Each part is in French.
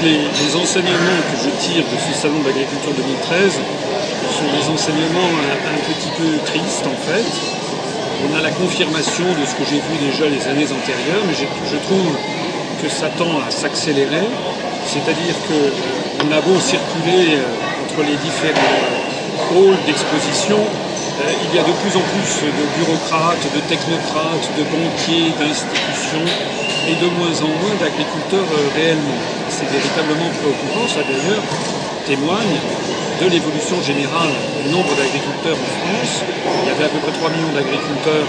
les, enseignements que je tire de ce salon de l'agriculture 2013 sont des enseignements un, petit peu tristes en fait. On a la confirmation de ce que j'ai vu déjà les années antérieures, mais je, trouve que ça tend à s'accélérer. C'est-à-dire qu'on a beau circuler euh, entre les différents halls d'exposition, euh, il y a de plus en plus de bureaucrates, de technocrates, de banquiers, d'institutions et de moins en moins d'agriculteurs euh, réellement. C'est véritablement préoccupant, ça d'ailleurs témoigne de l'évolution générale du nombre d'agriculteurs en France. Il y avait à peu près 3 millions d'agriculteurs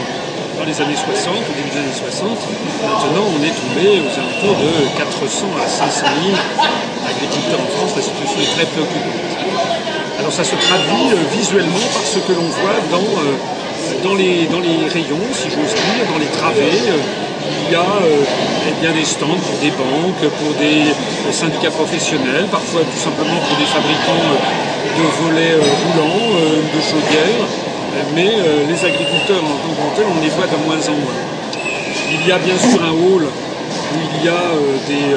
dans les années 60, au début des années 60. Maintenant, on est tombé aux alentours de 400 à 500 000 agriculteurs en France. La situation est très préoccupante. Alors ça se traduit euh, visuellement par ce que l'on voit dans, euh, dans, les, dans les rayons, si j'ose dire, dans les travées. Euh, il y a bien des stands pour des banques, pour des syndicats professionnels, parfois tout simplement pour des fabricants de volets roulants, de chaudières. Mais les agriculteurs en tant que tels, on les voit de moins en moins. Il y a bien sûr un hall où il y a des,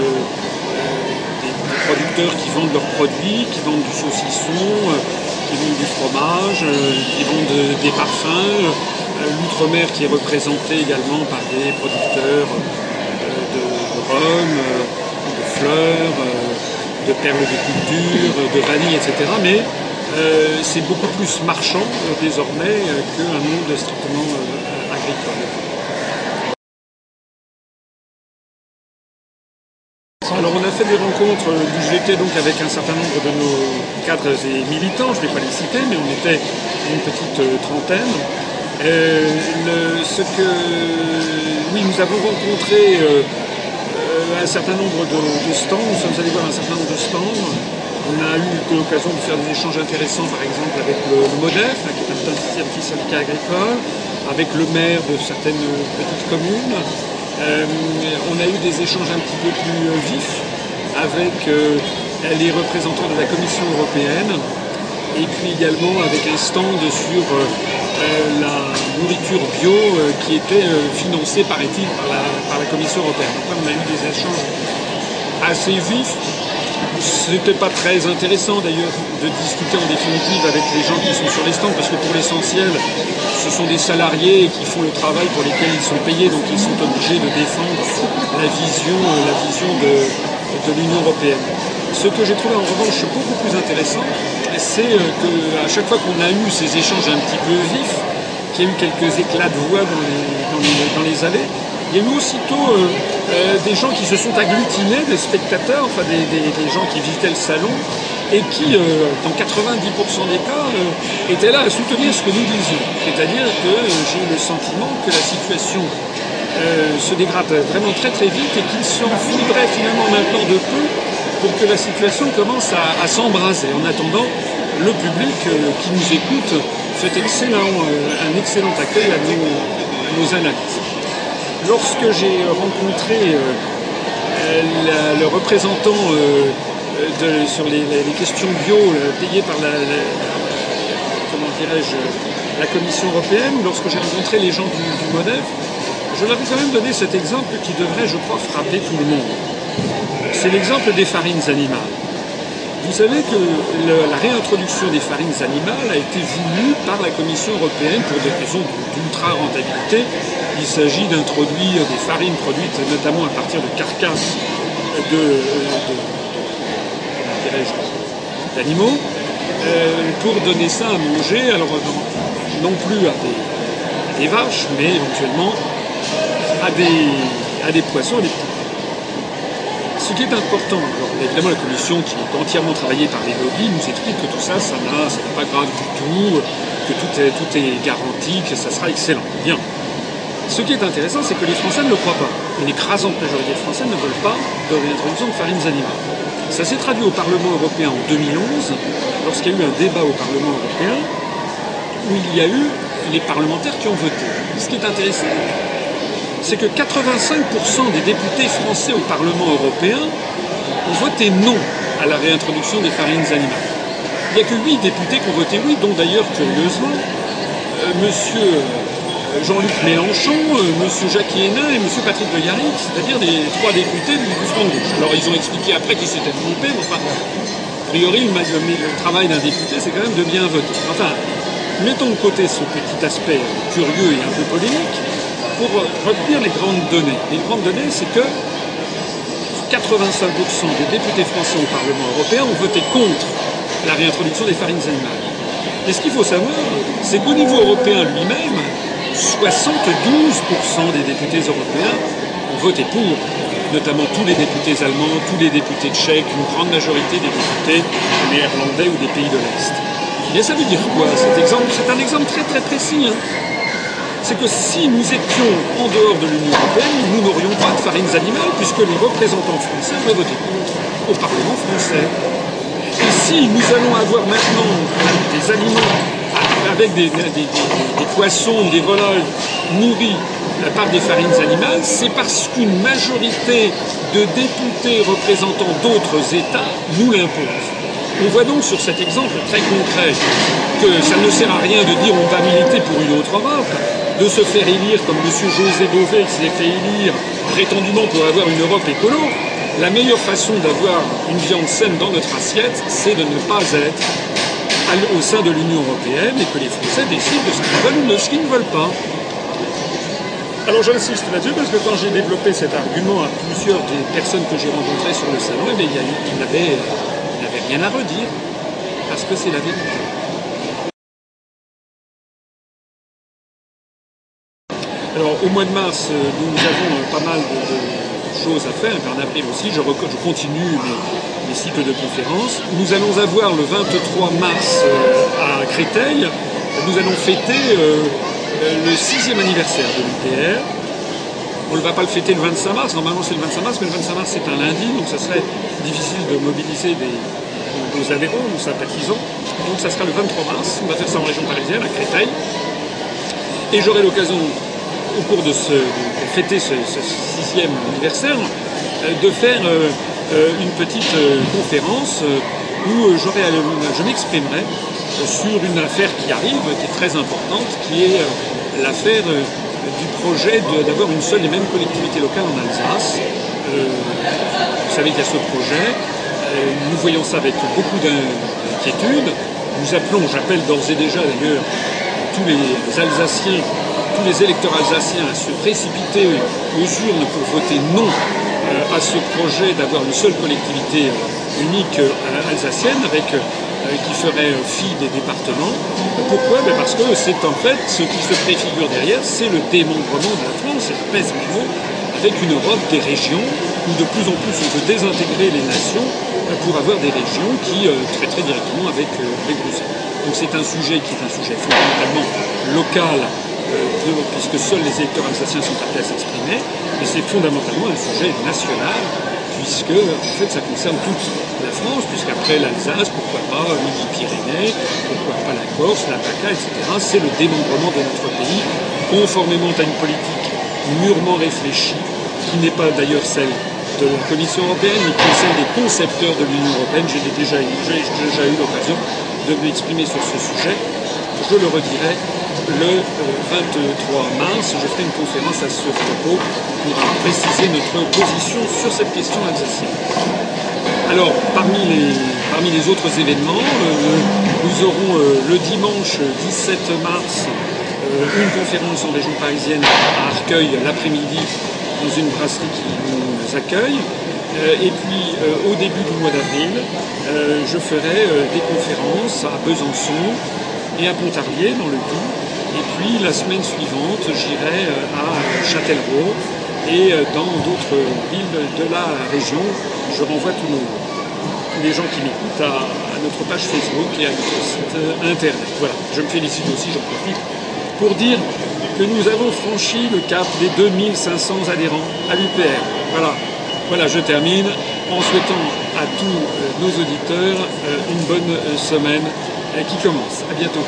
qui vendent leurs produits, qui vendent du saucisson, euh, qui vendent du fromage, euh, qui vendent des parfums. Euh, l'outre-mer qui est représenté également par des producteurs de, rhum, de fleurs, de perles de culture, de vanille, etc. Mais c'est beaucoup plus marchand désormais qu'un monde strictement agricole. On a fait des rencontres du GT donc avec un certain nombre de nos cadres et militants, je ne vais pas les citer, mais on était une petite euh, trentaine. Euh, ce que oui, nous avons rencontré euh, un certain nombre de, stands, nous sommes allés voir un certain nombre de stands. On a eu l'occasion de faire des échanges intéressants, par exemple avec le, MODEF, qui est un petit syndicat agricole, avec le maire de certaines petites communes, euh, on a eu des échanges un petit peu plus euh, vifs avec euh, les représentants de la Commission européenne et puis également avec un stand sur la nourriture bio qui était financée, paraît-il, par la, par la Commission européenne. Après, on a eu des échanges assez vifs c'était pas très intéressant d'ailleurs de discuter en définitive avec les gens qui sont sur les stands parce que pour l'essentiel, ce sont des salariés qui font le travail pour lesquels ils sont payés, donc ils sont obligés de défendre la vision, la vision de, de l'Union européenne. Ce que j'ai trouvé en revanche beaucoup plus intéressant, c'est euh, qu'à chaque fois qu'on a eu ces échanges un petit peu vifs, qu'il y a eu quelques éclats de voix dans les, allées, il y a eu aussitôt euh, euh, des gens qui se sont agglutinés, des spectateurs, enfin des gens qui visitaient le salon, et qui, euh, dans 90% des cas, euh, étaient là à soutenir ce que nous disions. C'est-à-dire que euh, j'ai le sentiment que la situation se dégrade vraiment très très vite et qu'il s'en faudrait finalement maintenant de peu pour que la situation commence à, s'embraser. En attendant, le public qui nous écoute fait excellent, un excellent accueil à nos, à nos analyses lorsque j'ai rencontré le représentant sur les, questions bio euh, payées par la, comment la Commission européenne, lorsque j'ai rencontré les gens du, du MODEF, je leur ai quand même donné cet exemple qui devrait, je crois, frapper tout le monde. C'est l'exemple des farines animales. Vous savez que la réintroduction des farines animales a été voulue par la Commission européenne pour des raisons d'ultra-rentabilité il s'agit d'introduire des farines produites notamment à partir de carcasses de, d'animaux euh, pour donner ça à manger, alors non plus à des, vaches, mais éventuellement à des, poissons, à des petits. Ce qui est important, alors évidemment la commission qui est entièrement travaillée par les lobbies nous explique que tout ça, ça n'est pas grave du tout, que tout est, tout est garanti, que ça sera excellent. Bien. Ce qui est intéressant, c'est que les Français ne le croient pas. L'écrasante majorité des Français ne veulent pas de réintroduction de farines animales. Ça s'est traduit au Parlement européen en 2011, lorsqu'il y a eu un débat au Parlement européen, où il y a eu les parlementaires qui ont voté. Ce qui est intéressant, c'est que 85% des députés français au Parlement européen ont voté non à la réintroduction des farines animales. Il n'y a que 8 députés qui ont voté oui, dont d'ailleurs, curieusement, euh, monsieur Jean-Luc Mélenchon, M. Jacques Hénin et M. Patrick de Yarrick, c'est-à-dire les trois députés du, Front de gauche. Alors ils ont expliqué après qu'ils s'étaient trompés, mais enfin, a priori, le, le travail d'un député, c'est quand même de bien voter. Enfin, mettons de côté ce petit aspect curieux et un peu polémique pour retenir les grandes données. Les grandes données, c'est que 85% des députés français au Parlement européen ont voté contre la réintroduction des farines animales. Et ce qu'il faut savoir, c'est qu'au niveau européen lui-même, 72% des députés européens ont voté pour, notamment tous les députés allemands, tous les députés tchèques, une grande majorité des députés néerlandais ou des pays de l'Est. Et ça veut dire quoi cet exemple? C'est un exemple très très précis. Hein c'est que si nous étions en dehors de l'Union européenne, nous n'aurions pas de farines animales puisque les représentants français auraient voté contre au Parlement français. Et si nous allons avoir maintenant des aliments avec des, poissons, des volailles nourris par des farines animales, c'est parce qu'une majorité de députés représentant d'autres États nous l'impose. On voit donc sur cet exemple très concret que ça ne sert à rien de dire on va militer pour une autre Europe, de se faire élire comme M. José Bové qui s'est fait élire prétendument pour avoir une Europe écolo, la meilleure façon d'avoir une viande saine dans notre assiette, c'est de ne pas être au sein de l'Union européenne et que les Français décident de ce qu'ils veulent ou de ce qu'ils ne veulent pas. Alors j'insiste là-dessus parce que quand j'ai développé cet argument à plusieurs des personnes que j'ai rencontrées sur le salon, eh il n'avait rien à redire parce que c'est la vérité. Alors au mois de mars, euh, nous avons euh, pas mal de, choses à faire, en avril aussi, je, continue mes, cycles de conférences. Nous allons avoir le 23 mars euh, à Créteil, nous allons fêter le sixième anniversaire de l'UPR. On ne va pas le fêter le 25 mars, normalement c'est le 25 mars, mais le 25 mars c'est un lundi, donc ça serait difficile de mobiliser des, nos adhérents, nos sympathisants. Donc ça sera le 23 mars, on va faire ça en région parisienne, à Créteil. Et j'aurai l'occasion au cours de, ce, fêter ce, sixième anniversaire, euh, de faire euh, euh, une petite conférence où je m'exprimerai sur une affaire qui arrive, qui est très importante, qui est l'affaire du projet d'avoir une seule et même collectivité locale en Alsace. vous savez qu'il y a ce projet. nous voyons ça avec beaucoup d'inquiétude. Nous appelons, j'appelle d'ores et déjà d'ailleurs, tous les Alsaciens tous les électeurs alsaciens à se précipiter aux urnes pour voter non euh, à ce projet d'avoir une seule collectivité euh, unique euh, alsacienne avec qui ferait fi des départements. Pourquoi? Ben Parce que c'est en fait ce qui se préfigure derrière, c'est le démembrement de la France, et pèse mes avec une Europe des régions où de plus en plus on veut désintégrer les nations pour avoir des régions qui traiteraient directement avec, avec Bruxelles. Donc c'est un sujet qui est un sujet fondamentalement local puisque seuls les électeurs alsaciens sont appelés à s'exprimer, mais c'est fondamentalement un sujet national, puisque en fait ça concerne toute la France, puisqu'après l'Alsace, pourquoi pas Midi-Pyrénées, pourquoi pas la Corse, la PACA, etc. C'est le démembrement de notre pays, conformément à une politique mûrement réfléchie, qui n'est pas d'ailleurs celle de la Commission européenne, mais qui est celle des concepteurs de l'Union européenne. J'ai déjà, déjà eu l'occasion de m'exprimer sur ce sujet. Je le redirai le 23 mars, je ferai une conférence à ce propos pour préciser notre position sur cette question alsacienne. Alors, parmi les, parmi les autres événements, euh, nous aurons euh, le dimanche 17 mars euh, une conférence en région parisienne à Arcueil l'après-midi dans une brasserie qui nous accueille. et puis au début du mois d'avril, je ferai des conférences à Besançon et à Pontarlier dans le Doubs et puis la semaine suivante, j'irai euh, à Châtellerault et euh, dans d'autres villes de la région. Je renvoie tous, les gens qui m'écoutent à, notre page Facebook et à notre site euh, internet. Voilà, je me félicite aussi, j'en profite, pour dire que nous avons franchi le cap des 2500 adhérents à l'UPR. Voilà, voilà, je termine en souhaitant à tous nos auditeurs une bonne semaine qui commence. À bientôt.